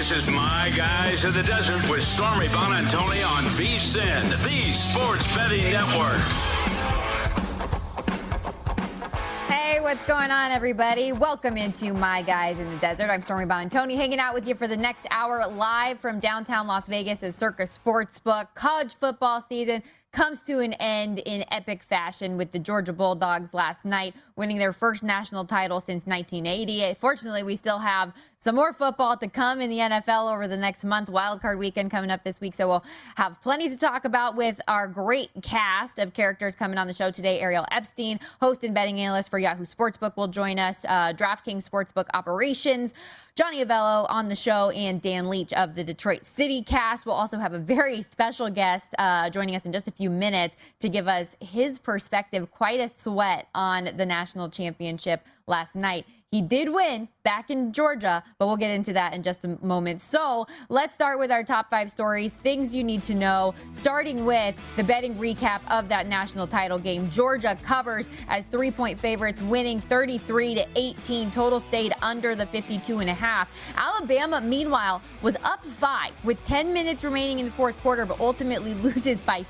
This is My Guys in the Desert with Stormy Buonantony on VSIN, the Sports Betting Network. Hey, what's going on, everybody? Welcome into My Guys in the Desert. I'm Stormy Buonantony, hanging out with you for the next hour live from downtown Las Vegas at Circa Sportsbook. College football season comes to an end in epic fashion with the Georgia Bulldogs last night winning their first national title since 1980. Fortunately, we still have some more football to come in the NFL over the next month. Wildcard weekend coming up this week. So we'll have plenty to talk about with our great cast of characters coming on the show today. Ariel Epstein, host and betting analyst for Yahoo Sportsbook, will join us. Uh, DraftKings Sportsbook Operations. Johnny Avello on the show and Dan Leach of the Detroit City cast. We'll also have a very special guest uh, joining us in just a few minutes to give us his perspective. Quite a sweat on the national championship last night. He did win back in Georgia, but we'll get into that in just a moment. So let's start with our top five stories, things you need to know, starting with the betting recap of that national title game. Georgia covers as three point favorites, winning 33 to 18. Total stayed under the 52 and a half. Alabama, meanwhile, was up five with 10 minutes remaining in the fourth quarter, but ultimately loses by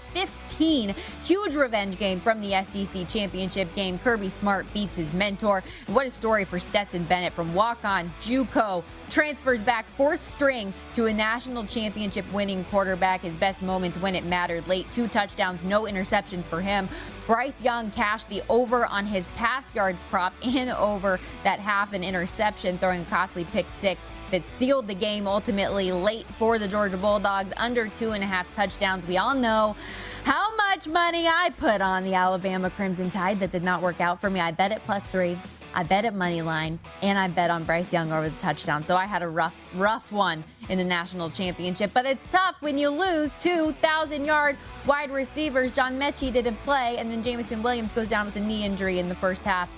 15. Huge revenge game from the SEC championship game. Kirby Smart beats his mentor. What a story for Stetson Bennett from walk on Juco. Transfers back fourth string to a national championship winning quarterback. His best moments when it mattered late. Two touchdowns, no interceptions for him. Bryce Young cashed the over on his pass yards prop and over that half an interception, throwing a costly pick six that sealed the game ultimately late for the Georgia Bulldogs, under two and a half touchdowns. We all know how much money I put on the Alabama Crimson Tide that did not work out for me. I bet it plus three. I bet at money line, and I bet on Bryce Young over the touchdown. So I had a rough, rough one in the national championship. But it's tough when you lose 2,000 yard wide receivers. John Metchie didn't play, and then Jameson Williams goes down with a knee injury in the first half.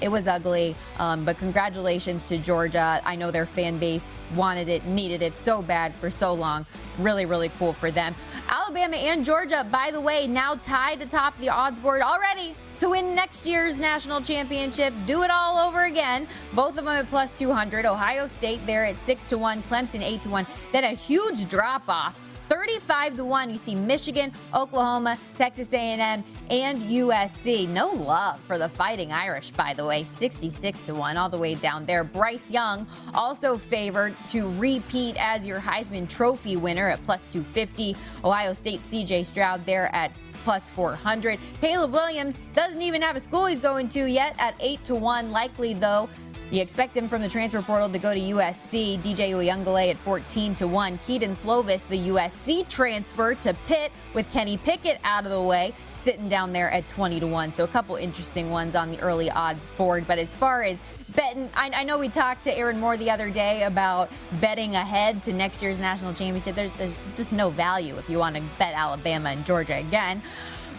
It was ugly, um, but congratulations to Georgia. I know their fan base wanted it, needed it so bad for so long. Really, really cool for them. Alabama and Georgia, by the way, now tied atop the odds board already to win next year's national championship. Do it all over again. Both of them at plus 200. Ohio State there at 6 to 1, Clemson 8 to 1. Then a huge drop off 35 to 1 you see michigan oklahoma texas a&m and usc no love for the fighting irish by the way 66 to 1 all the way down there. Bryce young also favored to repeat as your heisman trophy winner at plus 250 ohio state cj stroud there at plus 400 caleb williams doesn't even have a school he's going to yet at 8 to 1 likely though you expect him from the transfer portal to go to USC. DJ Uiagalelei at 14 to 1. Kedon Slovis, the USC transfer to Pitt with Kenny Pickett out of the way, sitting down there at 20 to 1. So a couple interesting ones on the early odds board. But as far as betting, I, I know we talked to Aaron Moore the other day about betting ahead to next year's national championship. There's, there's just no value if you want to bet Alabama and Georgia again.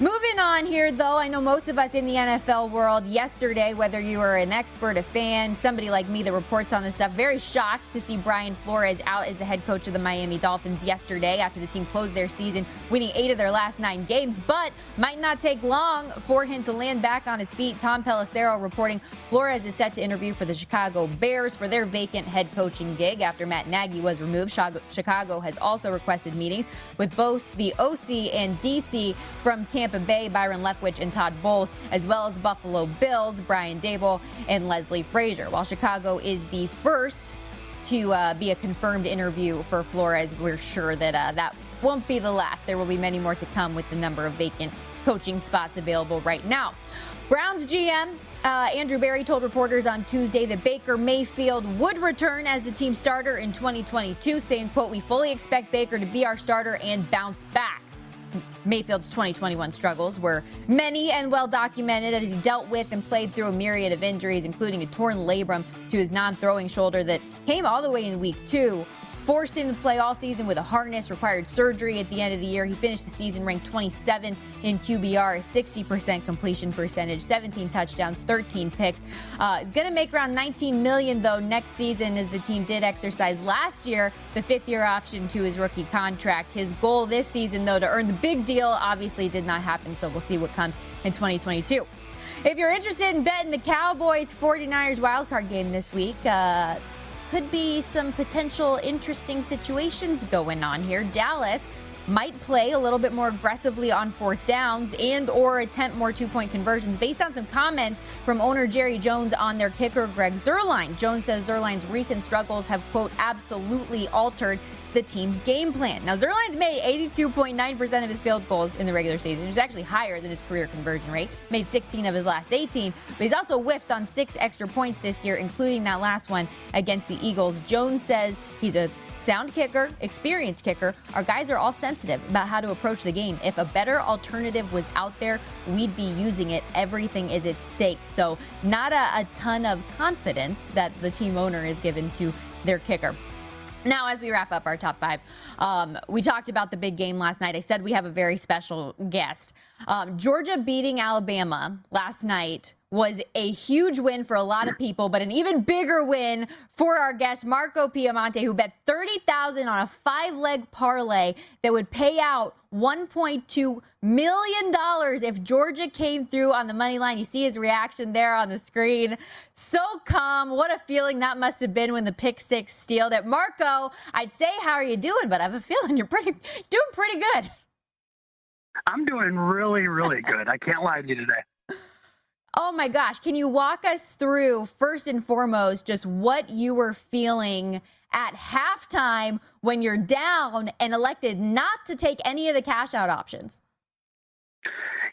Moving on here, though, I know most of us in the NFL world yesterday, whether you were an expert, a fan, somebody like me that reports on this stuff, very shocked to see Brian Flores out as the head coach of the Miami Dolphins yesterday after the team closed their season, winning eight of their last nine games. But might not take long for him to land back on his feet. Tom Pelissero reporting Flores is set to interview for the Chicago Bears for their vacant head coaching gig after Matt Nagy was removed. Chicago has also requested meetings with both the OC and DC from Tampa. Tampa Bay, Byron Leftwich and Todd Bowles, as well as Buffalo Bills, Brian Daboll and Leslie Frazier. While Chicago is the first to uh, be a confirmed interview for Flores. We're sure that uh, that won't be the last. There will be many more to come with the number of vacant coaching spots available right now. Browns GM uh, Andrew Berry told reporters on Tuesday that Baker Mayfield would return as the team starter in 2022, saying, quote, we fully expect Baker to be our starter and bounce back. Mayfield's 2021 struggles were many and well documented as he dealt with and played through a myriad of injuries, including a torn labrum to his non throwing shoulder that came all the way in week two forced him to play all season with a harness, required surgery at the end of the year. He finished the season ranked 27th in QBR, 60% completion percentage, 17 touchdowns, 13 picks. Uh, going to make around 19 million though next season, as the team did exercise last year the fifth-year option to his rookie contract. His goal this season, though, to earn the big deal, obviously did not happen. So we'll see what comes in 2022. If you're interested in betting the Cowboys 49ers wildcard game this week, uh, could be some potential interesting situations going on here. Dallas might play a little bit more aggressively on fourth downs and or attempt more two-point conversions based on some comments from owner Jerry Jones on their kicker Greg Zuerlein. Jones says Zuerlein's recent struggles have quote absolutely altered the team's game plan. Now, Zuerlein's made 82.9% of his field goals in the regular season, which is actually higher than his career conversion rate. Made 16 of his last 18, but he's also whiffed on six extra points this year, including that last one against the Eagles. Jones says he's a sound kicker, experienced kicker, our guys are all sensitive about how to approach the game. If a better alternative was out there, we'd be using it. Everything is at stake. So, not a, a ton of confidence that the team owner is given to their kicker. Now, as we wrap up our top five, um, we talked about the big game last night. I said we have a very special guest. Um, Georgia beating Alabama last night was a huge win for a lot of people, but an even bigger win for our guest Marco Piemonte, who bet thirty thousand on a five-leg parlay that would pay out one point two million dollars if Georgia came through on the money line. You see his reaction there on the screen. So calm. What a feeling that must have been when the pick six stealed it. Marco, I'd say how are you doing, but I have a feeling you're pretty doing pretty good. I'm doing really, really good. I can't lie to you today. Oh my gosh. Can you walk us through, first and foremost, just what you were feeling at halftime when you're down and elected not to take any of the cash out options?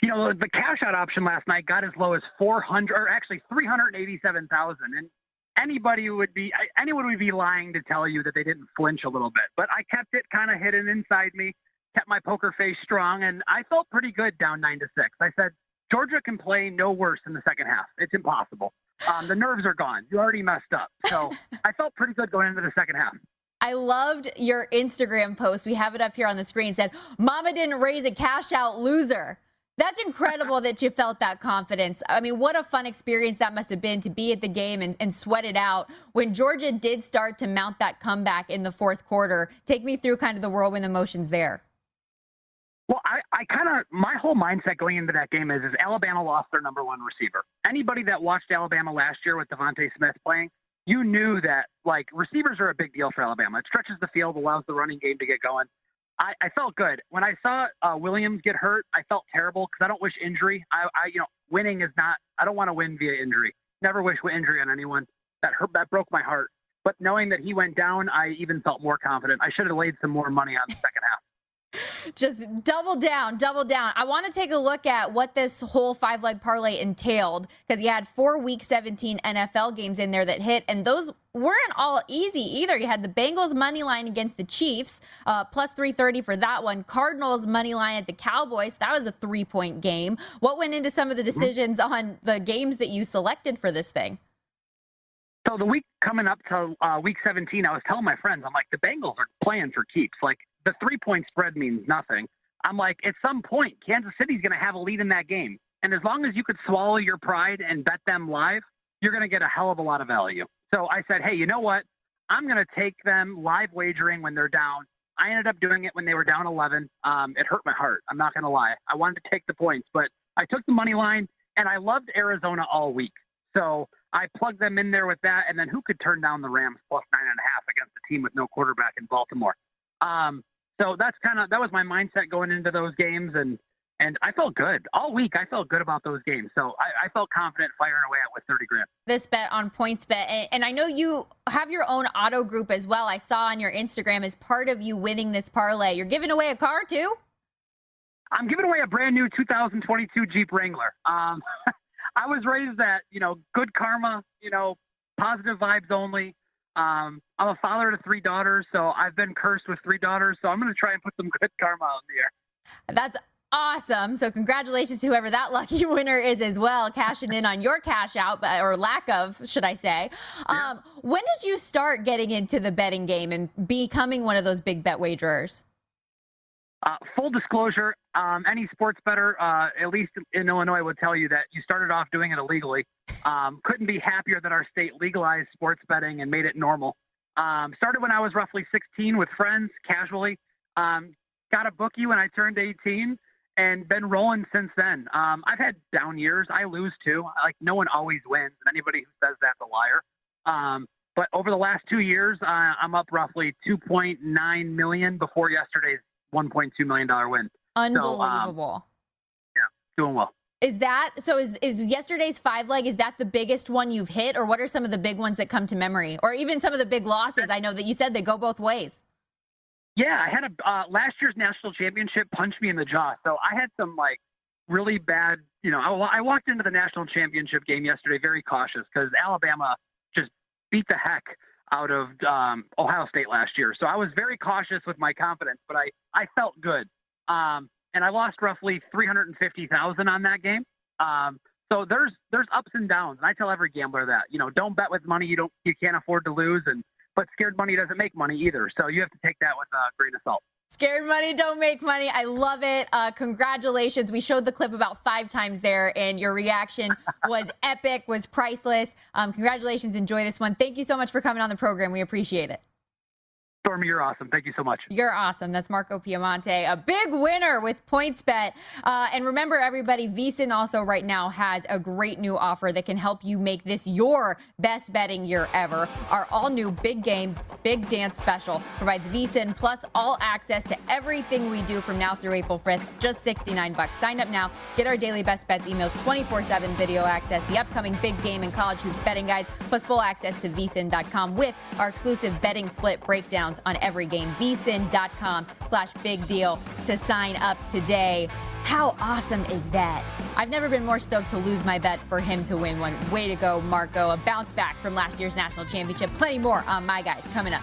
You know, the cash out option last night got as low as 400 or actually 387,000 and anybody would be anyone would be lying to tell you that they didn't flinch a little bit. But I kept it kind of hidden inside me, kept my poker face strong and I felt pretty good down 9 to 6. I said Georgia can play no worse in the second half. It's impossible. Um, the nerves are gone. You already messed up. So I felt pretty good going into the second half. I loved your Instagram post. We have it up here on the screen. It said, Mama didn't raise a cash out loser. That's incredible that you felt that confidence. I mean, what a fun experience that must have been to be at the game and, and sweat it out. When Georgia did start to mount that comeback in the fourth quarter, take me through kind of the whirlwind emotions there. Well, I, I kind of my whole mindset going into that game is is Alabama lost their number one receiver. Anybody that watched Alabama last year with DeVonta Smith playing, you knew that like receivers are a big deal for Alabama. It stretches the field, allows the running game to get going. I, I felt good when I saw uh, Williams get hurt. I felt terrible because I don't wish injury. I, I, you know, winning is not. I don't want to win via injury. Never wish injury on anyone. That hurt. That broke my heart. But knowing that he went down, I even felt more confident. I should have laid some more money on the second half just double down, double down. I want to take a look at what this whole five leg parlay entailed because you had four week 17 NFL games in there that hit, and those weren't all easy either. You had the Bengals money line against the Chiefs, uh, plus 330 for that one. Cardinals money line at the Cowboys. That was a three point game. What went into some of the mm-hmm. decisions on the games that you selected for this thing? So the week coming up to uh, week 17, I was telling my friends, I'm like, the Bengals are playing for keeps. Like the three point spread means nothing. I'm like, at some point, Kansas City's going to have a lead in that game. And as long as you could swallow your pride and bet them live, you're going to get a hell of a lot of value. So I said, hey, you know what? I'm going to take them live wagering when they're down. I ended up doing it when they were down 11. Um, it hurt my heart. I'm not going to lie. I wanted to take the points, but I took the money line, and I loved Arizona all week. So I plugged them in there with that, and then who could turn down the Rams plus nine and a half against a team with no quarterback in Baltimore? Um, so that's kind of that was my mindset going into those games, and and I felt good all week. I felt good about those games, so I, I felt confident firing away at with 30 grand. This bet on PointsBet, and, and I know you have your own auto group as well. I saw on your Instagram as part of you winning this parlay. You're giving away a car too. I'm giving away a brand new 2022 Jeep Wrangler. Um, I was raised that you know good karma, you know positive vibes only. Um, I'm a father to three daughters, so I've been cursed with three daughters. So I'm going to try and put some good karma out in the air. That's awesome. So congratulations to whoever that lucky winner is as well, cashing in on your cash out or lack of, should I say. Yeah. Um, when did you start getting into the betting game and becoming one of those big bet wagerers? Uh, full disclosure, um, any sports better, uh, at least in Illinois, would tell you that you started off doing it illegally. Um, couldn't be happier that our state legalized sports betting and made it normal. Um, started when I was roughly 16 with friends, casually. Um, got a bookie when I turned 18 and been rolling since then. Um, I've had down years. I lose too. Like no one always wins. And Anybody who says that's a liar. Um, but over the last two years, uh, I'm up roughly 2.9 million before yesterday's 1.2 million dollar win. Unbelievable. So, um, yeah, doing well. Is that so? Is is yesterday's five leg? Is that the biggest one you've hit, or what are some of the big ones that come to memory, or even some of the big losses? I know that you said they go both ways. Yeah, I had a uh, last year's national championship punched me in the jaw. So I had some like really bad. You know, I, I walked into the national championship game yesterday very cautious because Alabama just beat the heck out of um, Ohio State last year. So I was very cautious with my confidence, but I I felt good. Um, and I lost roughly three hundred and fifty thousand on that game. Um, so there's there's ups and downs, and I tell every gambler that you know don't bet with money you don't you can't afford to lose, and but scared money doesn't make money either. So you have to take that with a grain of salt. Scared money don't make money. I love it. Uh, congratulations. We showed the clip about five times there, and your reaction was epic, was priceless. Um, congratulations. Enjoy this one. Thank you so much for coming on the program. We appreciate it. Stormy, you're awesome. Thank you so much. You're awesome. That's Marco Piemonte, a big winner with PointsBet. Uh, and remember, everybody, VSIN also right now has a great new offer that can help you make this your best betting year ever. Our all new big game, big dance special provides VSIN plus all access to everything we do from now through April 5th, just 69 bucks. Sign up now. Get our daily best bets emails, 24 7 video access, the upcoming big game and college hoops betting guides, plus full access to vsin.com with our exclusive betting split breakdowns on every game. vsin.com slash big deal to sign up today. How awesome is that? I've never been more stoked to lose my bet for him to win one. Way to go, Marco. A bounce back from last year's national championship. Plenty more on my guys coming up.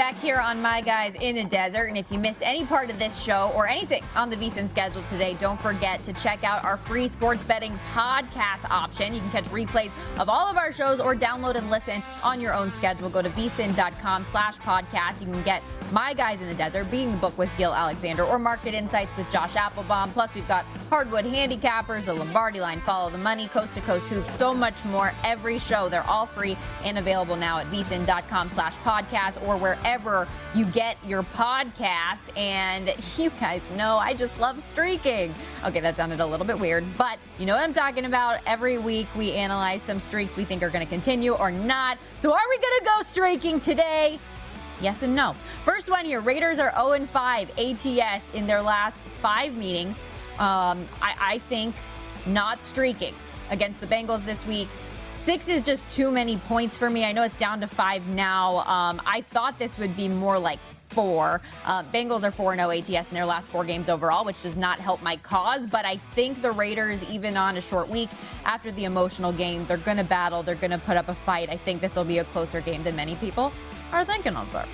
Back here on My Guys in the Desert. And if you missed any part of this show or anything on the VSIN schedule today, don't forget to check out our free sports betting podcast option. You can catch replays of all of our shows or download and listen on your own schedule. Go to vsin.com slash podcast. You can get my Guys in the Desert, Beating the Book with Gill Alexander, or Market Insights with Josh Appelbaum. Plus, we've got Hardwood Handicappers, the Lombardi Line, Follow the Money, Coast to Coast Hoops, so much more. Every show, they're all free and available now at vsin.com slash podcast or wherever wherever you get your podcasts. And you guys know I just love streaking. Okay, that sounded a little bit weird, but you know what I'm talking about. Every week we analyze some streaks we think are going to continue or not. So are we going to go streaking today? Yes and no. First one here Raiders are 0 5 ATS in their last five meetings. Um, I, I think not streaking against the Bengals this week. Six is just too many points for me. I know it's down to five now. Um, I thought this would be more like four. Uh, Bengals are 4 0 ATS in their last four games overall, which does not help my cause. But I think the Raiders, even on a short week after the emotional game, they're going to battle. They're going to put up a fight. I think this will be a closer game than many people are thinking of there.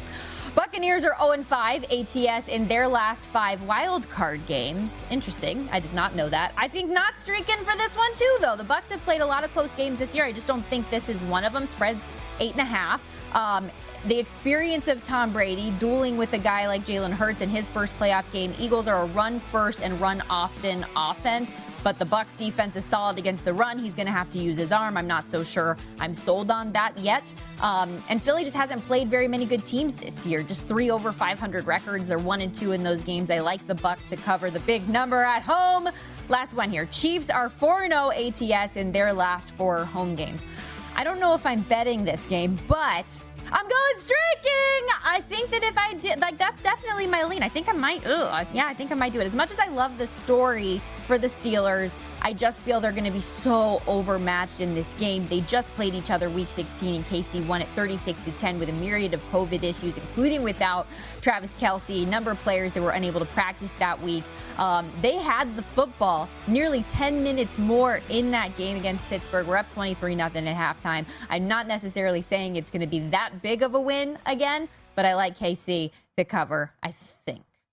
Buccaneers are 0 5 ATS in their last five wild card games. Interesting. I did not know that. I think not streaking for this one too, though. The Bucks have played a lot of close games this year. I just don't think this is one of them. Spreads eight and a half. Um, the experience of Tom Brady dueling with a guy like Jalen Hurts in his first playoff game. Eagles are a run first and run often offense, but the Bucks defense is solid against the run. He's going to have to use his arm. I'm not so sure I'm sold on that yet. Um, and Philly just hasn't played very many good teams this year. Just three over 500 records. They're one and two in those games. I like the Bucks to cover the big number at home. Last one here. Chiefs are 4-0 ATS in their last four home games. I don't know if I'm betting this game, but I'm going streaking. I think that if I did, like, that's definitely my lean. I think I might, ugh, yeah, I think I might do it. As much as I love the story for the Steelers, I just feel they're going to be so overmatched in this game. They just played each other week 16 and KC won it 36 to 10 with a myriad of COVID issues, including without Travis Kelce, a number of players that were unable to practice that week. Um, they had the football nearly 10 minutes more in that game against Pittsburgh. We're up 23 nothing at halftime. I'm not necessarily saying it's going to be that big of a win again, but I like KC to cover, I.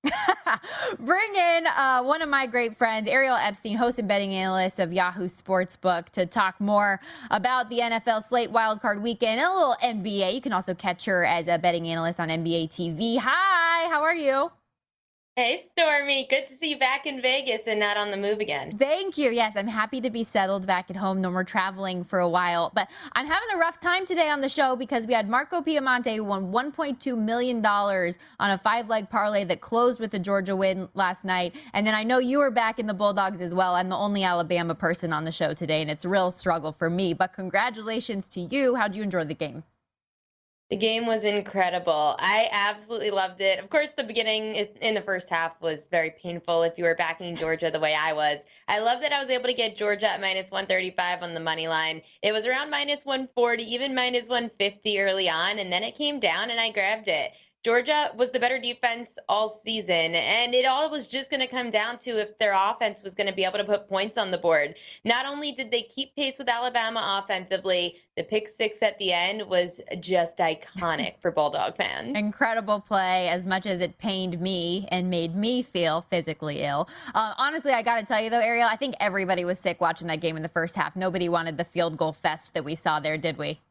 Bring in uh, one of my great friends, Ariel Epstein, host and betting analyst of Yahoo Sportsbook, to talk more about the NFL slate wildcard weekend and a little NBA. You can also catch her as a betting analyst on NBA TV. Hi, how are you? Hey, Stormy. Good to see you back in Vegas and not on the move again. Thank you. Yes, I'm happy to be settled back at home. No more traveling for a while. But I'm having a rough time today on the show because we had Marco Piemonte who won $1.2 million on a five leg parlay that closed with the Georgia win last night. And then I know you were back in the Bulldogs as well. I'm the only Alabama person on the show today, and it's a real struggle for me. But congratulations to you. How'd you enjoy the game? The game was incredible. I absolutely loved it. Of course, the beginning in the first half was very painful if you were backing Georgia the way I was. I love that I was able to get Georgia at minus 135 on the money line. It was around minus 140, even minus 150 early on, and then it came down and I grabbed it. Georgia was the better defense all season, and it all was just going to come down to if their offense was going to be able to put points on the board. Not only did they keep pace with Alabama offensively, the pick six at the end was just iconic for Bulldog fans. Incredible play, as much as it pained me and made me feel physically ill. Uh, honestly, I got to tell you though, Ariel, I think everybody was sick watching that game in the first half. Nobody wanted the field goal fest that we saw there, did we?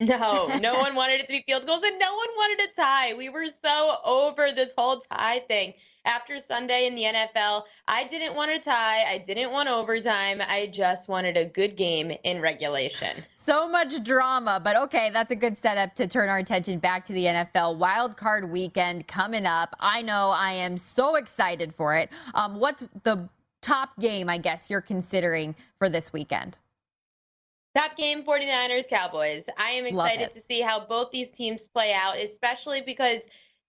No, no one wanted it to be field goals and no one wanted a tie. We were so over this whole tie thing. After Sunday in the NFL, I didn't want a tie. I didn't want overtime. I just wanted a good game in regulation. So much drama, but okay, that's a good setup to turn our attention back to the NFL wild card weekend coming up. I know I am so excited for it. Um, what's the top game, I guess, you're considering for this weekend? Top game 49ers Cowboys. I am excited to see how both these teams play out, especially because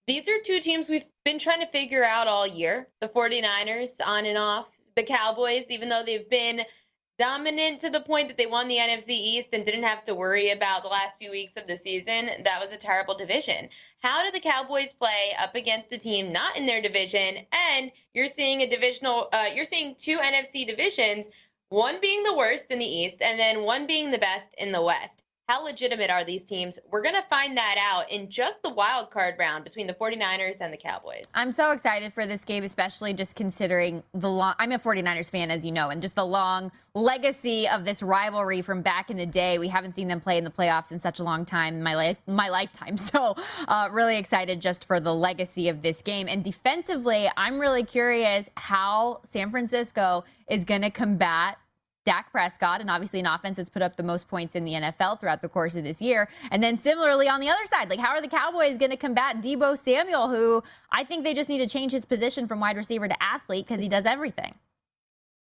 these are two teams we've been trying to figure out all year. The 49ers on and off, the Cowboys, even though they've been dominant to the point that they won the NFC East and didn't have to worry about the last few weeks of the season, that was a terrible division. How do the Cowboys play up against a team not in their division? And you're seeing a divisional, uh, you're seeing two NFC divisions one being the worst in the East and then one being the best in the West. How legitimate are these teams? We're going to find that out in just the wild card round between the 49ers and the Cowboys. I'm so excited for this game, especially just considering the long. I'm a 49ers fan, as you know, and just the long legacy of this rivalry from back in the day. We haven't seen them play in the playoffs in such a long time in my life, my lifetime. So, uh, really excited just for the legacy of this game. And defensively, I'm really curious how San Francisco is going to combat Dak Prescott, and obviously an offense that's put up the most points in the NFL throughout the course of this year. And then similarly on the other side, like how are the Cowboys going to combat Deebo Samuel, who I think they just need to change his position from wide receiver to athlete because he does everything.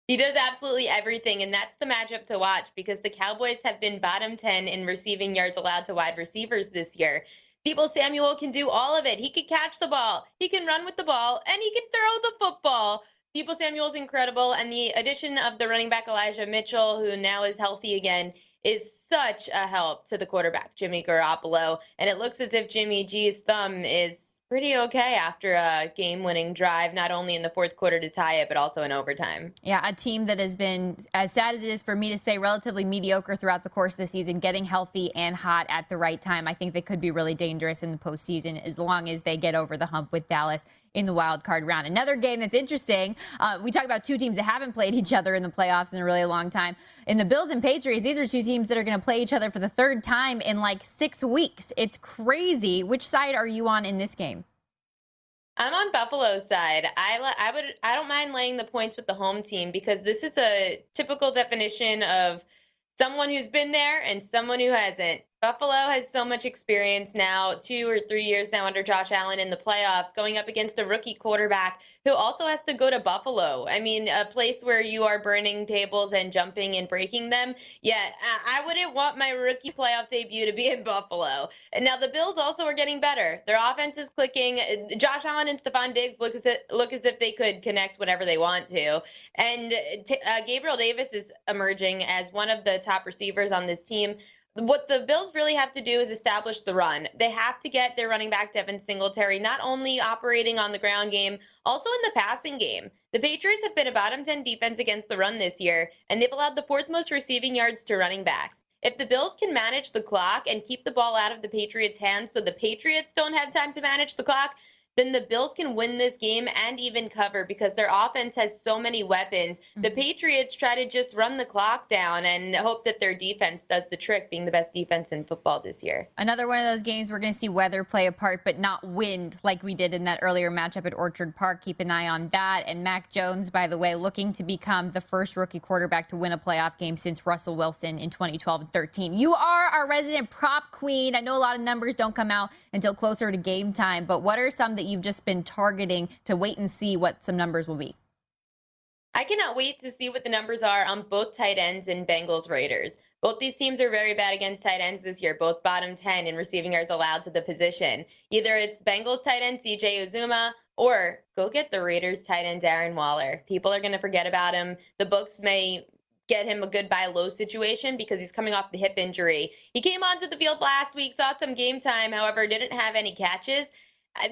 He does absolutely everything, and that's the matchup to watch because the Cowboys have been bottom 10 in receiving yards allowed to wide receivers this year. Deebo Samuel can do all of it. He can catch the ball, he can run with the ball, and he can throw the football. Deebo Samuel's incredible, and the addition of the running back Elijah Mitchell, who now is healthy again, is such a help to the quarterback, Jimmy Garoppolo. And it looks as if Jimmy G's thumb is pretty okay after a game winning drive, not only in the fourth quarter to tie it, but also in overtime. Yeah, a team that has been, as sad as it is for me to say, relatively mediocre throughout the course of the season, getting healthy and hot at the right time. I think they could be really dangerous in the postseason as long as they get over the hump with Dallas in the wild card round. Another game that's interesting. Uh, we talk about two teams that haven't played each other in the playoffs in a really long time. In the Bills and Patriots, these are two teams that are going to play each other for the third time in like six weeks. It's crazy. Which side are you on in this game? I'm on Buffalo's side. I I would I don't mind laying the points with the home team because this is a typical definition of someone who's been there and someone who hasn't. Buffalo has so much experience now, two or three years now under Josh Allen in the playoffs, going up against a rookie quarterback who also has to go to Buffalo. I mean, a place where you are burning tables and jumping and breaking them. Yeah, I wouldn't want my rookie playoff debut to be in Buffalo. And now the Bills also are getting better. Their offense is clicking. Josh Allen and Stefon Diggs look as if, look as if they could connect whenever they want to. And uh, Gabriel Davis is emerging as one of the top receivers on this team what the Bills really have to do is establish the run. They have to get their running back Devin Singletary not only operating on the ground game, also in the passing game. The Patriots have been a bottom 10 defense against the run this year, and they've allowed the fourth most receiving yards to running backs. If the Bills can manage the clock and keep the ball out of the Patriots' hands so the Patriots don't have time to manage the clock, then the Bills can win this game and even cover because their offense has so many weapons. Mm-hmm. The Patriots try to just run the clock down and hope that their defense does the trick, being the best defense in football this year. Another one of those games we're going to see weather play a part, but not wind like we did in that earlier matchup at Orchard Park. Keep an eye on that. And Mac Jones, by the way, looking to become the first rookie quarterback to win a playoff game since Russell Wilson in 2012 and 13. You are our resident prop queen. I know a lot of numbers don't come out until closer to game time, but what are some that that you've just been targeting to wait and see what some numbers will be? I cannot wait to see what the numbers are on both tight ends and Bengals Raiders. Both these teams are very bad against tight ends this year, both bottom 10 in receiving yards allowed to the position. Either it's Bengals tight end CJ Uzomah or go get the Raiders tight end Darren Waller. People are going to forget about him. The books may get him a good buy low situation because he's coming off the hip injury. He came onto the field last week, saw some game time, however, didn't have any catches.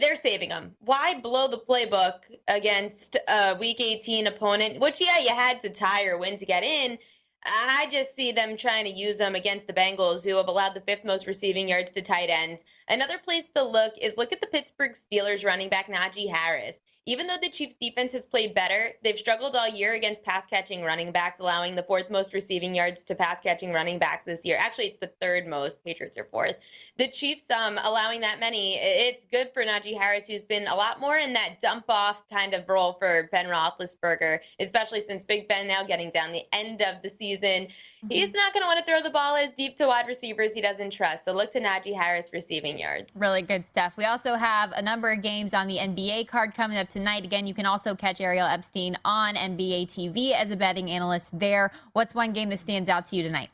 They're saving them. Why blow the playbook against a week 18 opponent, which, yeah, you had to tie or win to get in? I just see them trying to use them against the Bengals, who have allowed the fifth most receiving yards to tight ends. Another place to look is look at the Pittsburgh Steelers running back Najee Harris. Even though the Chiefs defense has played better, they've struggled all year against pass catching running backs, allowing the fourth most receiving yards to pass catching running backs this year. Actually, it's the third most. Patriots are fourth. The Chiefs um allowing that many, it's good for Najee Harris, who's been a lot more in that dump off kind of role for Ben Roethlisberger, especially since Big Ben now getting down the end of the season. Mm-hmm. He's not going to want to throw the ball as deep to wide receivers he doesn't trust. So look to Najee Harris receiving yards. Really good stuff. We also have a number of games on the NBA card coming up tonight. Again, you can also catch Ariel Epstein on NBA TV as a betting analyst there. What's one game that stands out to you tonight?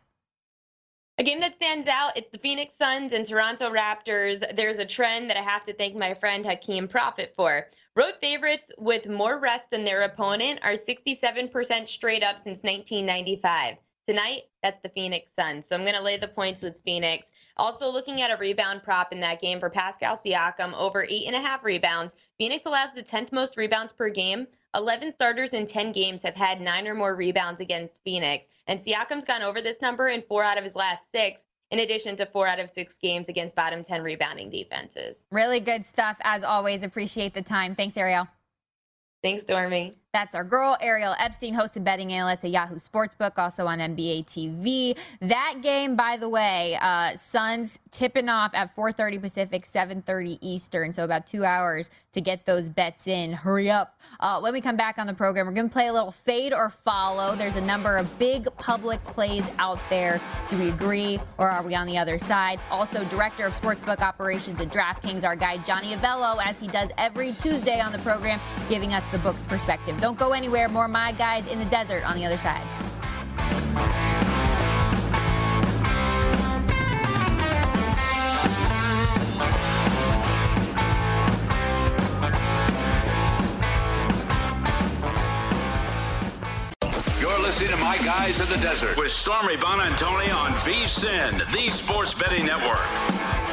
A game that stands out, it's the Phoenix Suns and Toronto Raptors. There's a trend that I have to thank my friend Hakeem Profit for. Road favorites with more rest than their opponent are 67% straight up since 1995. Tonight, that's the Phoenix Suns. So I'm going to lay the points with Phoenix. Also, looking at a rebound prop in that game for Pascal Siakam, over eight and a half rebounds. Phoenix allows the 10th most rebounds per game. 11 starters in 10 games have had nine or more rebounds against Phoenix. And Siakam's gone over this number in four out of his last six in addition to four out of six games against bottom 10 rebounding defenses. Really good stuff, as always. Appreciate the time. Thanks, Ariel. Thanks, Stormy. That's our girl, Ariel Epstein, host and betting analyst at Yahoo Sportsbook, also on NBA TV. That game, by the way, uh, Suns tipping off at 4:30 Pacific, 7:30 Eastern. So about two hours to get those bets in. Hurry up! Uh, when we come back on the program, we're going to play a little fade or follow. There's a number of big public plays out there. Do we agree, or are we on the other side? Also, director of sportsbook operations at DraftKings, our guy Johnny Avello, as he does every Tuesday on the program, giving us the book's perspective. Don't go anywhere. More My Guys in the Desert on the other side. You're listening to My Guys in the Desert with Stormy Buonantony on VSIN, the Sports Betting Network.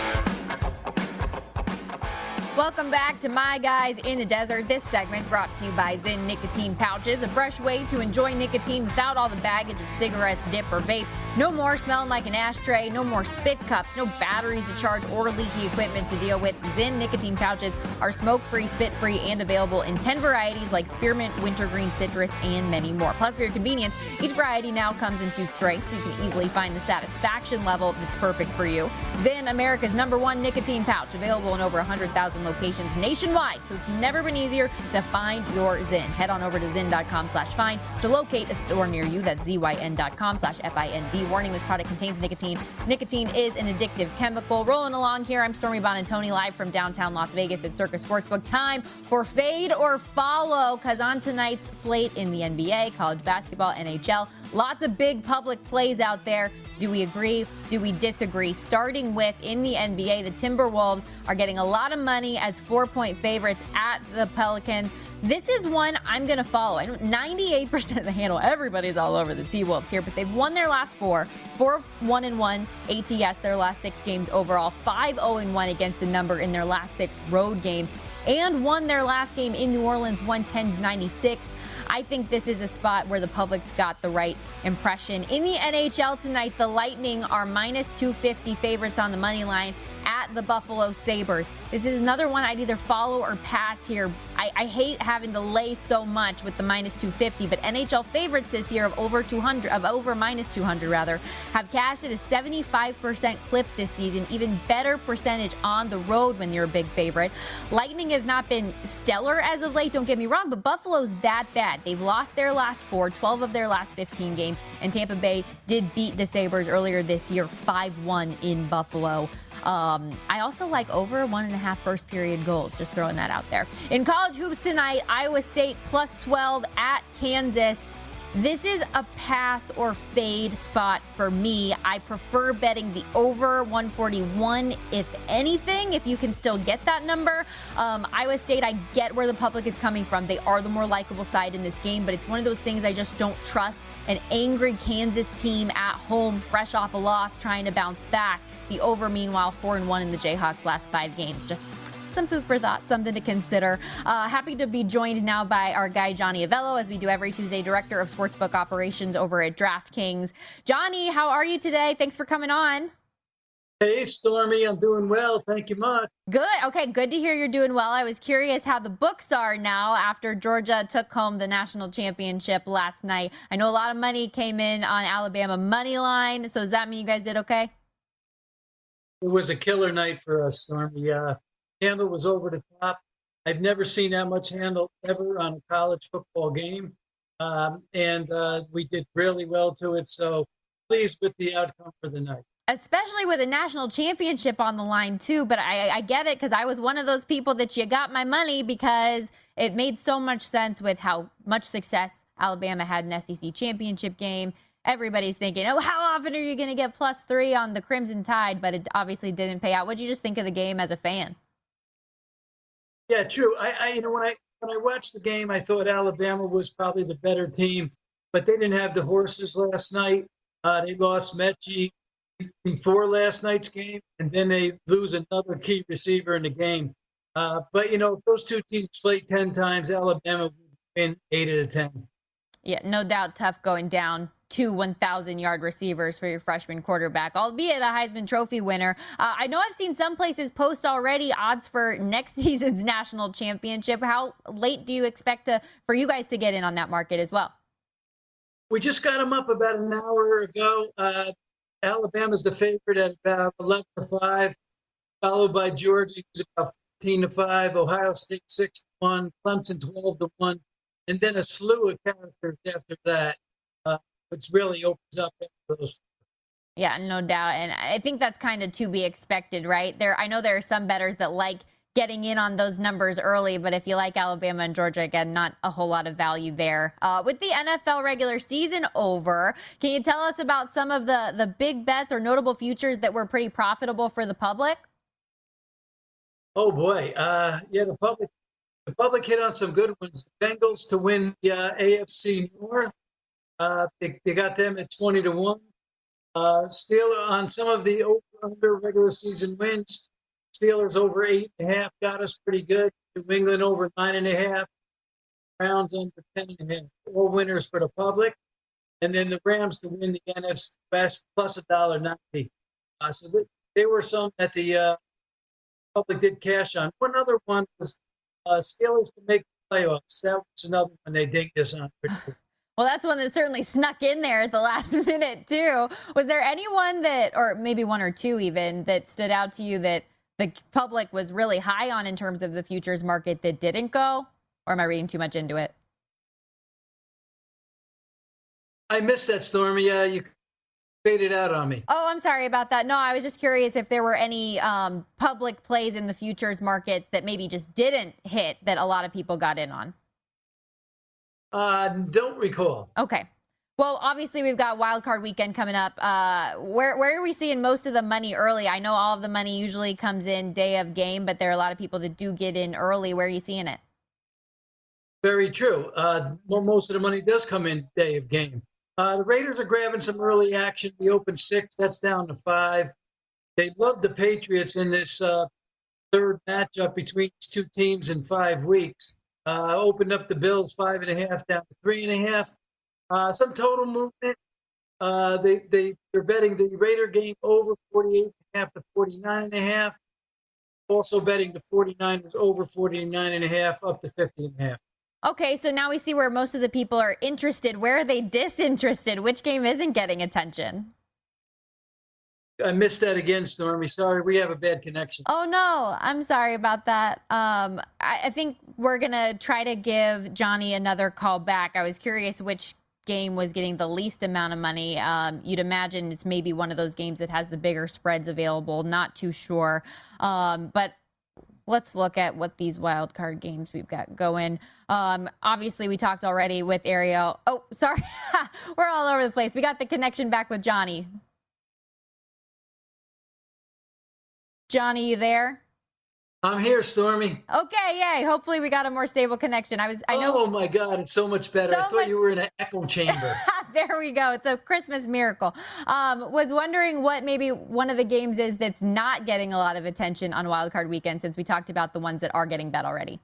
Welcome back to My Guys in the Desert. This segment brought to you by Zyn Nicotine Pouches, a fresh way to enjoy nicotine without all the baggage of cigarettes, dip, or vape. No more smelling like an ashtray, no more spit cups, no batteries to charge or leaky equipment to deal with. Zyn Nicotine Pouches are smoke free, spit free, and available in 10 varieties like spearmint, wintergreen, citrus, and many more. Plus, for your convenience, each variety now comes in two strengths, so you can easily find the satisfaction level that's perfect for you. Zyn, America's number one nicotine pouch, available in over 100,000 locations nationwide, so it's never been easier to find your Zyn. Head on over to zyn.com slash find to locate a store near you. That's zyn.com slash F-I-N-D. Warning, this product contains nicotine. Nicotine is an addictive chemical. Rolling along here, I'm Stormy Buonantony live from downtown Las Vegas at Circa Sportsbook. Time for Fade or Follow, because on tonight's slate in the NBA, college basketball, NHL, lots of big public plays out there. Do we agree? Do we disagree? Starting with in the NBA, the Timberwolves are getting a lot of money as four point favorites at the Pelicans. This is one I'm going to follow. I know 98% of the handle, everybody's all over the T Wolves here, but they've won their last four, four 1 and 1 ATS, their last six games overall, 5 0 and 1 against the number in their last six road games, and won their last game in New Orleans 110 to 96. I think this is a spot where the public's got the right impression. In the NHL tonight, the Lightning are minus 250 favorites on the money line at the Buffalo Sabres. This is another one I'd either follow or pass here. I, I, hate having to lay so much with the minus 250, but NHL favorites this year of over 200, of over minus 200 rather, have cashed at a 75% clip this season, even better percentage on the road when you're a big favorite. Lightning have not been stellar as of late, don't get me wrong, but Buffalo's that bad. They've lost their last four, 12 of their last 15 games, and Tampa Bay did beat the Sabres earlier this year 5 1 in Buffalo. Um, I also like over one and a half first period goals, just throwing that out there. In college hoops tonight, Iowa State plus 12 at Kansas. This is a pass or fade spot for me. I prefer betting the over 141, if anything, if you can still get that number. Um, Iowa State, I get where the public is coming from. They are the more likable side in this game, but it's one of those things I just don't trust. An angry Kansas team at home, fresh off a loss, trying to bounce back. The over, meanwhile, 4 and 1 in the Jayhawks' last five games. Just some food for thought, something to consider. Uh, happy to be joined now by our guy, Johnny Avello, as we do every Tuesday, Director of Sportsbook Operations over at DraftKings. Johnny, how are you today? Thanks for coming on. Hey, Stormy, I'm doing well. Thank you much. Good. Okay, good to hear you're doing well. I was curious how the books are now after Georgia took home the national championship last night. I know a lot of money came in on Alabama money line. So does that mean you guys did okay? It was a killer night for us, Stormy. Uh, handle was over the top. I've never seen that much handle ever on a college football game. Um, and uh, we did really well to it. So pleased with the outcome for the night. Especially with a national championship on the line, too. But I, I get it because I was one of those people that you got my money because it made so much sense with how much success Alabama had an SEC championship game. Everybody's thinking, oh, how often are you going to get plus three on the Crimson Tide? But it obviously didn't pay out. What did you just think of the game as a fan? Yeah, true. I, I, you know, when I when I watched the game, I thought Alabama was probably the better team, but they didn't have the horses last night. Uh, they lost Metchie before last night's game, and then they lose another key receiver in the game. Uh, but you know, if those two teams played ten times, Alabama would win eight out of ten. Yeah, no doubt, tough going down two 1,000 yard receivers for your freshman quarterback, albeit a Heisman Trophy winner. Uh, I know I've seen some places post already odds for next season's national championship. How late do you expect to for you guys to get in on that market as well? We just got them up about an hour ago. Uh, Alabama's the favorite at about 11 to 5, followed by Georgia, who's about 14 to 5, Ohio State 6 to 1, Clemson 12 to 1, and then a slew of characters after that, which really opens up those. Yeah, no doubt. And I think that's kind of to be expected, right? There I know there are some bettors that like getting in on those numbers early, but if you like Alabama and Georgia, again, not a whole lot of value there. Uh, with the NFL regular season over, can you tell us about some of the the big bets or notable futures that were pretty profitable for the public? Oh boy, uh, yeah, the public the public hit on some good ones. The Bengals to win the uh, AFC North. Uh, they, they got them at 20 to 1. Uh, still on some of the over under regular season wins. Steelers over eight and a half got us pretty good. New England over nine and a half. Browns under ten and a half. All winners for the public. And then the Rams to win the NFC West plus a dollar ninety. Uh, so th- there were some that the uh, public did cash on. One other one was uh, Steelers to make the playoffs. That was another one they dinged us on. Well, that's one that certainly snuck in there at the last minute, too. Was there anyone that, or maybe one or two even, that stood out to you that the public was really high on in terms of the futures market that didn't go? Or am I reading too much into it? I missed that, Stormy. Yeah, you faded out on me. Oh, I'm sorry about that. No, I was just curious if there were any um, public plays in the futures markets that maybe just didn't hit that a lot of people got in on. Uh, don't recall. Okay. Well, obviously we've got wild card weekend coming up. Uh, where where are we seeing most of the money early? I know all of the money usually comes in day of game, but there are a lot of people that do get in early. Where are you seeing it? Very true. Uh, most of the money does come in day of game. Uh, the Raiders are grabbing some early action. We open six. That's down to five. They love the Patriots in this uh, third matchup between these two teams in five weeks. Uh, opened up the Bills five and a half down to three and a half. Uh, some total movement. Uh, they they they're betting the Raider game over 48 and a half to 49 and a half. Also betting the 49ers over 49 and a half up to 50 and a half. Okay, so now we see where most of the people are interested. Where are they disinterested? Which game isn't getting attention? I missed that again, Stormy. Sorry, we have a bad connection. Oh no, I'm sorry about that. Um, I, I think we're gonna try to give Johnny another call back. I was curious which game was getting the least amount of money. Um, you'd imagine it's maybe one of those games that has the bigger spreads available. Not too sure, um, but let's look at what these wild card games we've got going. Um, obviously, we talked already with Ariel. Oh, sorry, we're all over the place. We got the connection back with Johnny. Johnny, you there? I'm here, Stormy. Okay, yay. Hopefully we got a more stable connection. I was I know Oh my god, it's so much better. So I thought much... you were in an echo chamber. there we go. It's a Christmas miracle. Um, was wondering what maybe one of the games is that's not getting a lot of attention on wildcard weekend since we talked about the ones that are getting bet already.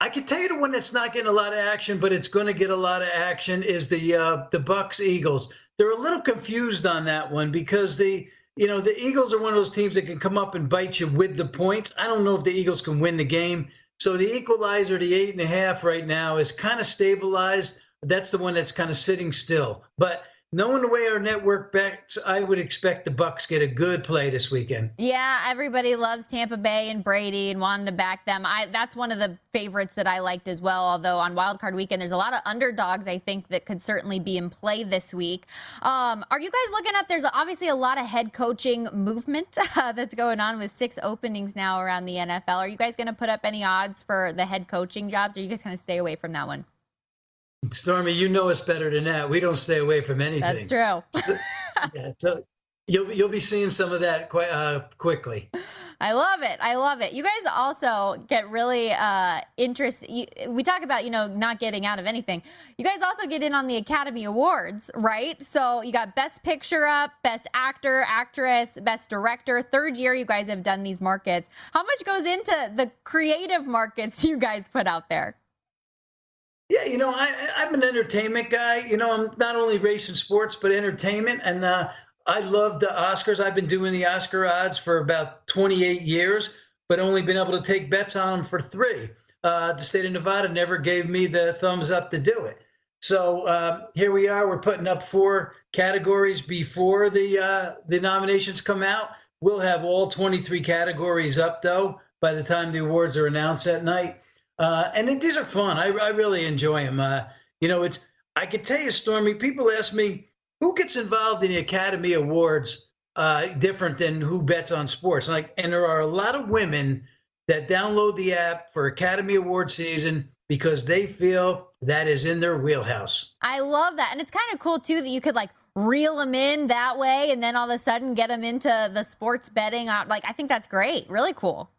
I can tell you the one that's not getting a lot of action, but it's going to get a lot of action is the uh, the Bucks Eagles. They're a little confused on that one because the you know, the Eagles are one of those teams that can come up and bite you with the points. I don't know if the Eagles can win the game. So the equalizer, the eight and a half right now, is kind of stabilized. That's the one that's kind of sitting still. But knowing the way our network backs, I would expect the Bucks get a good play this weekend. Yeah, everybody loves Tampa Bay and Brady and wanting to back them. I that's one of the favorites that I liked as well. Although on Wild Card Weekend, there's a lot of underdogs I think that could certainly be in play this week. Um, are you guys looking up? There's obviously a lot of head coaching movement uh, that's going on with six openings now around the NFL. Are you guys going to put up any odds for the head coaching jobs? Or are you guys going to stay away from that one? Stormy, you know us better than that. We don't stay away from anything. That's true. yeah, so you'll you'll be seeing some of that quite uh, quickly. I love it. I love it. You guys also get really uh, interested. We talk about you know not getting out of anything. You guys also get in on the Academy Awards, right? So you got Best Picture up, Best Actor, Actress, Best Director. Third year you guys have done these markets. How much goes into the creative markets you guys put out there? Yeah, you know, I, I'm an entertainment guy. You know, I'm not only racing sports, but entertainment. And uh, I love the Oscars. I've been doing the Oscar odds for about 28 years, but only been able to take bets on them for three. Uh, the state of Nevada never gave me the thumbs up to do it. So uh, here we are. We're putting up four categories before the uh, the nominations come out. We'll have all 23 categories up though by the time the awards are announced at night. Uh, and it, these are fun. I, I really enjoy them. Uh, you know, it's I can tell you, Stormy. People ask me who gets involved in the Academy Awards uh, different than who bets on sports. Like, and there are a lot of women that download the app for Academy Award season because they feel that is in their wheelhouse. I love that, and it's kind of cool too that you could like reel them in that way, and then all of a sudden get them into the sports betting. Like, I think that's great. Really cool.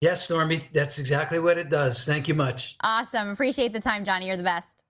Yes, Stormy, that's exactly what it does. Thank you much. Awesome. Appreciate the time, Johnny. You're the best.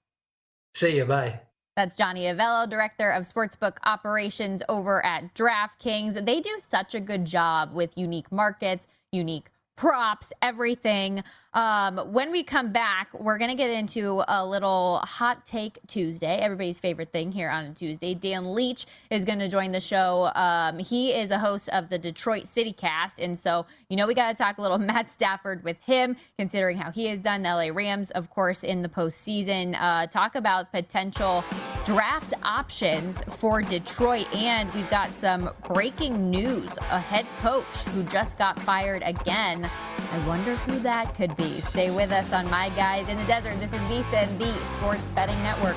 See you. Bye. That's Johnny Avello, Director of Sportsbook Operations over at DraftKings. They do such a good job with unique markets, unique props, everything. Um, when we come back, we're going to get into a little hot take Tuesday, everybody's favorite thing here on a Tuesday. Dan Leach is going to join the show. Um, he is a host of the Detroit City Cast. And so, you know, we got to talk a little Matt Stafford with him, considering how he has done the LA Rams, of course, in the postseason. Uh, talk about potential draft options for Detroit. And we've got some breaking news a head coach who just got fired again. I wonder who that could be. Stay with us on My Guys in the Desert. This is VSIN, the Sports Betting Network.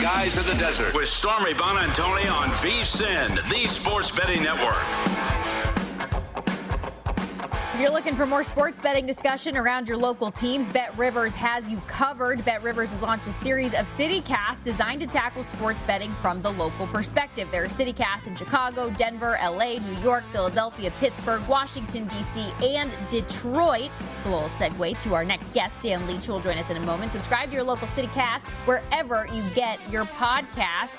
Guys in the Desert with Stormy Buonantony on VSIN, the Sports Betting Network you're looking for more sports betting discussion around your local teams, Bet Rivers has you covered. Bet Rivers has launched a series of CityCasts designed to tackle sports betting from the local perspective. There are CityCasts in Chicago, Denver, LA, New York, Philadelphia, Pittsburgh, Washington, D.C., and Detroit. A little segue to our next guest, Dan Leach, who will join us in a moment. Subscribe to your local CityCast wherever you get your podcast.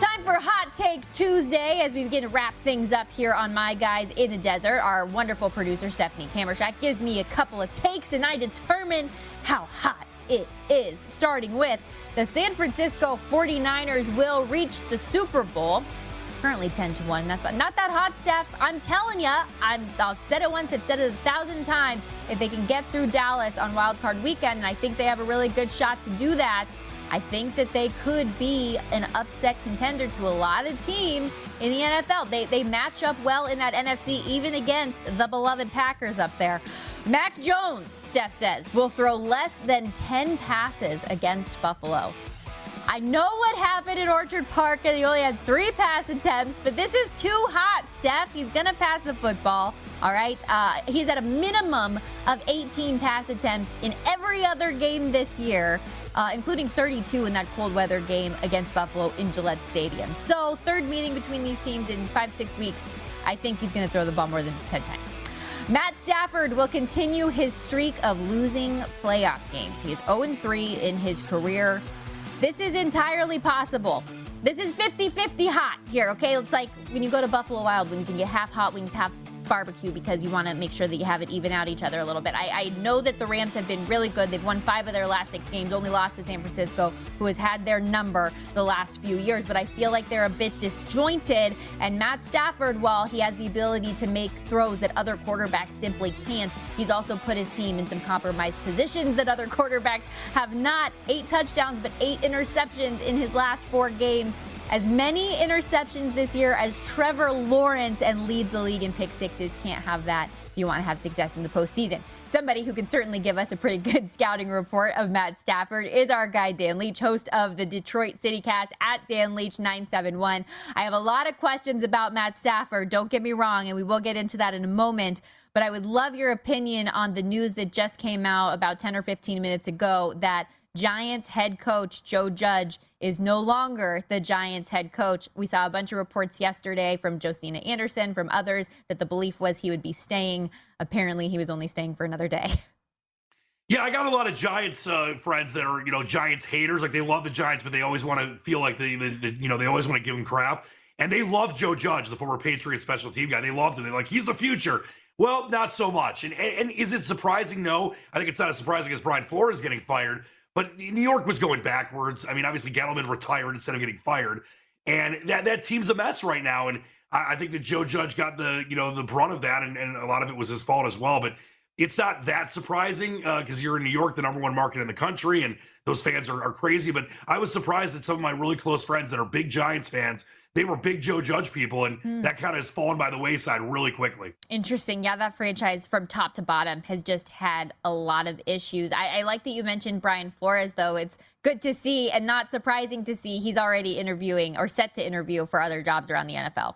Time for Hot Take Tuesday as we begin to wrap things up here on My Guys in the Desert. Our wonderful producer, Stephanie Kamershak, gives me a couple of takes and I determine how hot it is. Starting with the San Francisco 49ers will reach the Super Bowl. Currently 10 to 1. That's not that hot, Steph. I'm telling you, i have said it once, I've said it a thousand times. If they can get through Dallas on Wild Card Weekend, and I think they have a really good shot to do that, I think that they could be an upset contender to a lot of teams in the NFL. They, they match up well in that NFC, even against the beloved Packers up there. Mac Jones, Steph says, will throw less than 10 passes against Buffalo. I know what happened in Orchard Park and he only had three pass attempts, but this is too hot, Steph. He's going to pass the football. All right. Uh, he's at a minimum of 18 pass attempts in every other game this year uh, including 32 in that cold weather game against Buffalo in Gillette Stadium. So, third meeting between these teams in five, six weeks. I think he's going to throw the ball more than 10 times. Matt Stafford will continue his streak of losing playoff games. He is 0 3 in his career. This is entirely possible. This is 50 50 hot here, okay? It's like when you go to Buffalo Wild Wings and get half hot wings, half barbecue because you want to make sure that you have it even out each other a little bit. I, I, know that the Rams have been really good. They've won five of their last six games, only lost to San Francisco, who has had their number the last few years. But I feel like they're a bit disjointed. And Matt Stafford, while he has the ability to make throws that other quarterbacks simply can't, he's also put his team in some compromised positions that other quarterbacks have not. Eight touchdowns, but eight interceptions in his last four games as many interceptions this year as Trevor Lawrence and leads the league in pick sixes. Can't have that if you want to have success in the postseason. Somebody who can certainly give us a pretty good scouting report of Matt Stafford is our guy Dan Leach, host of the Detroit City Cast at Dan Leach 971. I have a lot of questions about Matt Stafford. Don't get me wrong, and we will get into that in a moment. But I would love your opinion on the news that just came out about 10 or 15 minutes ago that Giants head coach Joe Judge is no longer the Giants head coach. We saw a bunch of reports yesterday from Josina Anderson, from others, that the belief was he would be staying. Apparently, he was only staying for another day. Yeah, I got a lot of Giants uh, friends that are, you know, Giants haters. Like they love the Giants, but they always want to feel like they, they, they you know, they always want to give him crap. And they love Joe Judge, the former Patriot special team guy. They loved him. They're like, he's the future. Well, not so much. And, and, is it surprising? No, I think it's not as surprising as Brian Flores getting fired. But New York was going backwards. I mean, obviously Gettleman retired instead of getting fired, and that that team's a mess right now. And I, I think that Joe Judge got the you know the brunt of that, and, and a lot of it was his fault as well. But it's not that surprising because uh, you're in New York, the number one market in the country, and those fans are, are crazy. But I was surprised that some of my really close friends that are big Giants fans they were big Joe Judge people, and mm. that kind of has fallen by the wayside really quickly. Interesting. Yeah, that franchise from top to bottom has just had a lot of issues. I, I like that you mentioned Brian Flores, though. It's good to see and not surprising to see he's already interviewing or set to interview for other jobs around the NFL.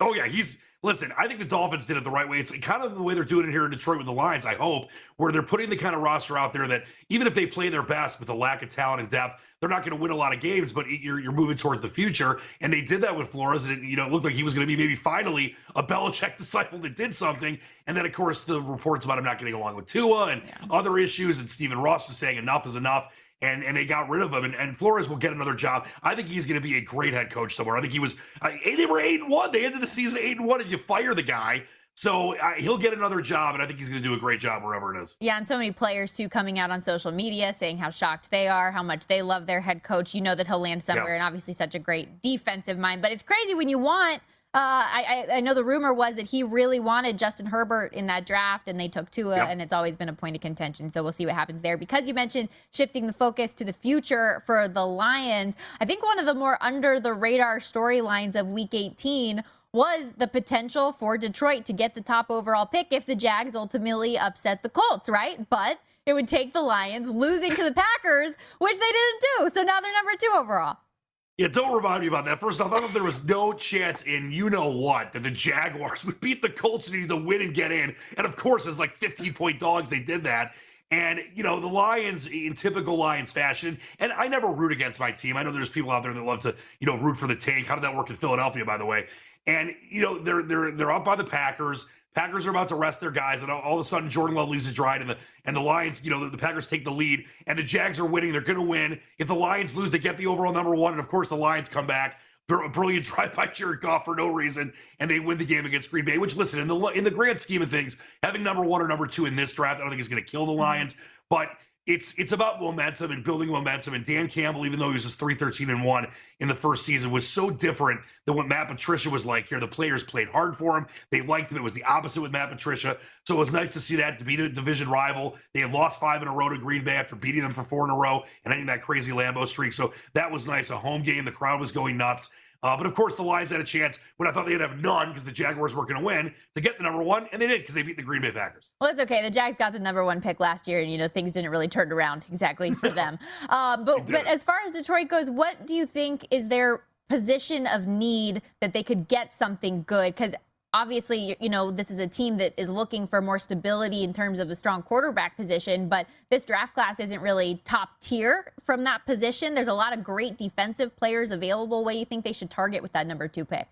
Oh, yeah. He's listen, I think the Dolphins did it the right way. It's kind of the way they're doing it here in Detroit with the Lions, I hope, where they're putting the kind of roster out there that even if they play their best with a lack of talent and depth, they're not going to win a lot of games, but you're, you're moving towards the future. And they did that with Flores, and it, you know, it looked like he was going to be maybe finally a Belichick disciple that did something. And then, of course, the reports about him not getting along with Tua and yeah. other issues, and Stephen Ross is saying enough is enough and and they got rid of him. And, and Flores will get another job. I think he's going to be a great head coach somewhere. I think he was. Uh, they were eight and one. They ended the season eight and one, and you fire the guy. So uh, he'll get another job, and I think he's going to do a great job wherever it is. Yeah, and so many players too coming out on social media saying how shocked they are, how much they love their head coach. You know that he'll land somewhere, yeah. and obviously such a great defensive mind. But it's crazy when you want uh, I, I know the rumor was that he really wanted Justin Herbert in that draft, and they took Tua, yep. and it's always been a point of contention. So we'll see what happens there. Because you mentioned shifting the focus to the future for the Lions, I think one of the more under the radar storylines of Week 18 was the potential for Detroit to get the top overall pick if the Jags ultimately upset the Colts, right? But it would take the Lions losing to the Packers, which they didn't do. So now they're number two overall. Yeah, don't remind me about that. First off, I thought there was no chance in you know what that the Jaguars would beat the Colts and either win and get in. And of course, as like 15 point dogs, they did that. And, you know, the Lions in typical Lions fashion, and I never root against my team. I know there's people out there that love to, you know, root for the tank. How did that work in Philadelphia, by the way? And, you know, they're they're they're up by the Packers. Packers are about to rest their guys, and all, of a sudden Jordan Love leaves his ride, and the and the Lions, you know, the, the Packers take the lead, and the Jags are winning. They're going to win. If the Lions lose, they get the overall number one, and of course the Lions come back. A brilliant drive by Jared Goff for no reason, and they win the game against Green Bay. Which, listen, in the in the grand scheme of things, having number one or number two in this draft, I don't think is going to kill the mm-hmm. Lions. But it's it's about momentum and building momentum. And Dan Campbell, even though he was just 313 and 1 in the first season, was so different than what Matt Patricia was like here. The players played hard for him. They liked him. It was the opposite with Matt Patricia. So it was nice to see that to beat a division rival. They had lost five in a row to Green Bay after beating them for four in a row and ending that crazy Lambeau streak. So that was nice. A home game. The crowd was going nuts. Uh, but of course, the Lions had a chance when I thought they'd have none because the Jaguars were going to win to get the number one, and they did because they beat the Green Bay Packers. Well, it's okay. The Jags got the number one pick last year, and you know things didn't really turn around exactly for them. Um, but but as far as Detroit goes, what do you think is their position of need that they could get something good? Because obviously, you know, this is a team that is looking for more stability in terms of a strong quarterback position, but this draft class isn't really top tier from that position. There's a lot of great defensive players available. What do you think they should target with that number two pick?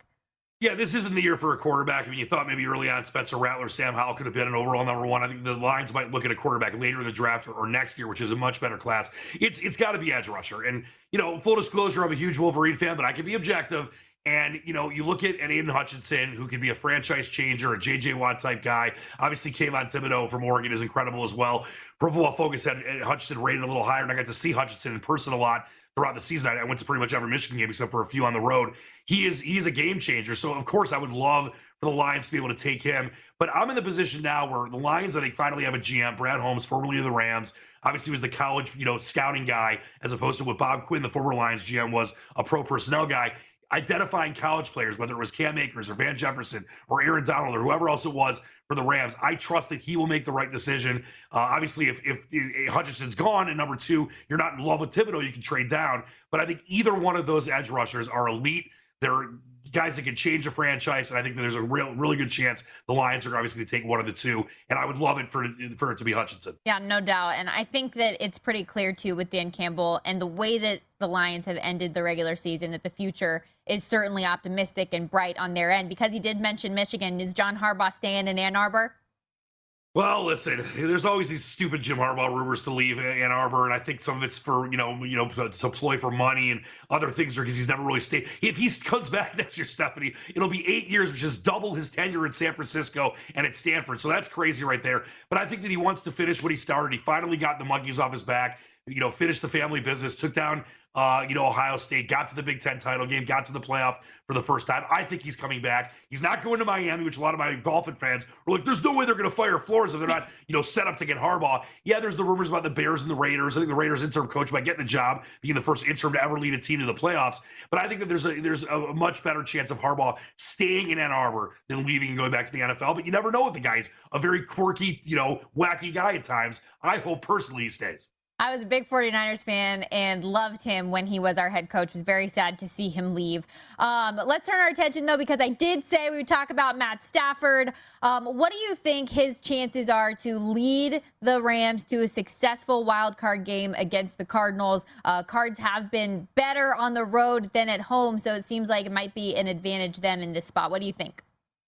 Yeah, this isn't the year for a quarterback. I mean, you thought maybe early on Spencer Rattler, Sam Howell could have been an overall number one. I think the Lions might look at a quarterback later in the draft or, next year, which is a much better class. It's it's got to be edge rusher. And you know, full disclosure, I'm a huge Wolverine fan, but I can be objective. And you know, you look at an Aidan Hutchinson, who could be a franchise changer, a JJ Watt type guy. Obviously, Kayvon Thibodeaux from Oregon is incredible as well. Pro Football Focus had Hutchinson rated a little higher, and I got to see Hutchinson in person a lot throughout the season. I, went to pretty much every Michigan game except for a few on the road. He is he's a game changer. So of course I would love for the Lions to be able to take him. But I'm in the position now where the Lions, I think, finally have a GM, Brad Holmes, formerly of the Rams. Obviously, was the college, you know, scouting guy, as opposed to what Bob Quinn, the former Lions GM, was a pro personnel guy identifying college players, whether it was Cam Akers or Van Jefferson or Aaron Donald or whoever else it was for the Rams. I trust that he will make the right decision. Uh, obviously, if, if, if Hutchinson's gone and number two, you're not in love with Thibodeaux, you can trade down. But I think either one of those edge rushers are elite. They're guys that can change a franchise, and I think there's a real, really good chance the Lions are obviously going to take one of the two. And I would love it for for it to be Hutchinson. Yeah, no doubt. And I think that it's pretty clear too with Dan Campbell and the way that the Lions have ended the regular season that the future is certainly optimistic and bright on their end because he did mention Michigan. Is John Harbaugh staying in Ann Arbor? Well, listen, there's always these stupid Jim Harbaugh rumors to leave Ann Arbor, and I think some of it's for you know, you know, to, to ploy for money, and other things are because he's never really stayed. If he comes back next year, Stephanie, it'll be eight years, which is double his tenure in San Francisco and at Stanford. So that's crazy right there. But I think that he wants to finish what he started. He finally got the monkeys off his back you know, finished the family business, took down, uh, you know, Ohio State, got to the Big Ten title game, got to the playoff for the first time. I think he's coming back. He's not going to Miami, which a lot of my Dolphin fans are like, there's no way they're going to fire Flores if they're not, you know, set up to get Harbaugh. Yeah, there's the rumors about the Bears and the Raiders. I think the Raiders interim coach might get the job, being the first interim to ever lead a team to the playoffs. But I think that there's a there's a much better chance of Harbaugh staying in Ann Arbor than leaving and going back to the NFL. But you never know with the guy. He's a very quirky, you know, wacky guy at times. I hope personally he stays. I was a big 49ers fan and loved him when he was our head coach. It was very sad to see him leave. Um, let's turn our attention, though, because I did say we would talk about Matt Stafford. Um, what do you think his chances are to lead the Rams to a successful wild card game against the Cardinals? Uh, Cards have been better on the road than at home, so it seems like it might be an advantage them in this spot. What do you think?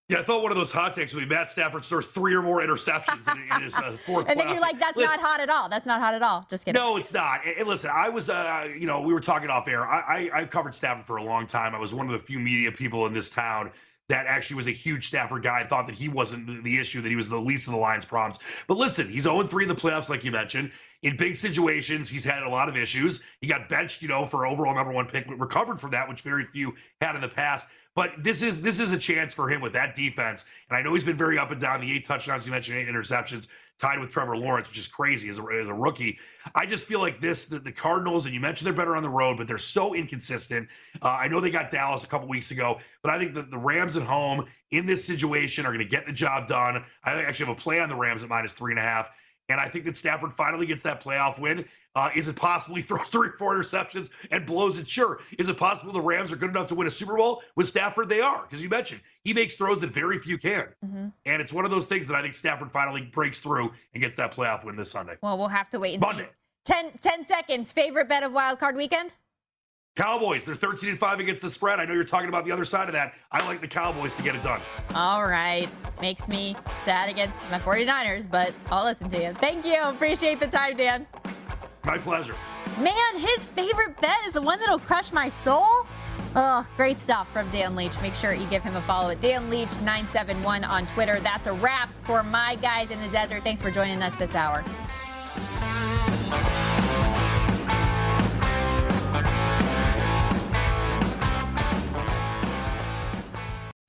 Yeah, I thought one of those hot takes would be Matt Stafford throws three or more interceptions in, in his uh, fourth. and then you're like, "That's listen, not hot at all. That's not hot at all." Just kidding. No, it's not. And, listen, I was, uh, you know, we were talking off air. I, I, I covered Stafford for a long time. I was one of the few media people in this town that actually was a huge Stafford guy thought that he wasn't the issue, that he was the least of the Lions' problems. But listen, he's 0 3 in the playoffs, like you mentioned. In big situations, he's had a lot of issues. He got benched, you know, for overall number one pick, but recovered from that, which very few had in the past. But this is this is a chance for him with that defense. And I know he's been very up and down. The eight touchdowns you mentioned, eight interceptions, tied with Trevor Lawrence, which is crazy as a, as a rookie. I just feel like this the, the, Cardinals, and you mentioned they're better on the road, but they're so inconsistent. Uh, I know they got Dallas a couple weeks ago, but I think that the Rams at home in this situation are going to get the job done. I actually have a play on the Rams at minus three and a half. And I think that Stafford finally gets that playoff win. Uh, is it possible he throws three or four interceptions and blows it? Sure. Is it possible the Rams are good enough to win a Super Bowl? With Stafford, they are, because you mentioned he makes throws that very few can. Mm-hmm. And it's one of those things that I think Stafford finally breaks through and gets that playoff win this Sunday. Well, we'll have to wait and Monday. see. 10, 10 seconds. Favorite bet of Wild Card Weekend? Cowboys, they're 13 and 5 against the spread. I know you're talking about the other side of that. I like the Cowboys to get it done. All right. Makes me sad against my 49ers, but I'll listen to you. Thank you. Appreciate the time, Dan. My pleasure. Man, his favorite bet is the one that'll crush my soul. Oh, great stuff from Dan Leach. Make sure you give him a follow at Dan Leach971 on Twitter. That's a wrap for my guys in the desert. Thanks for joining us this hour.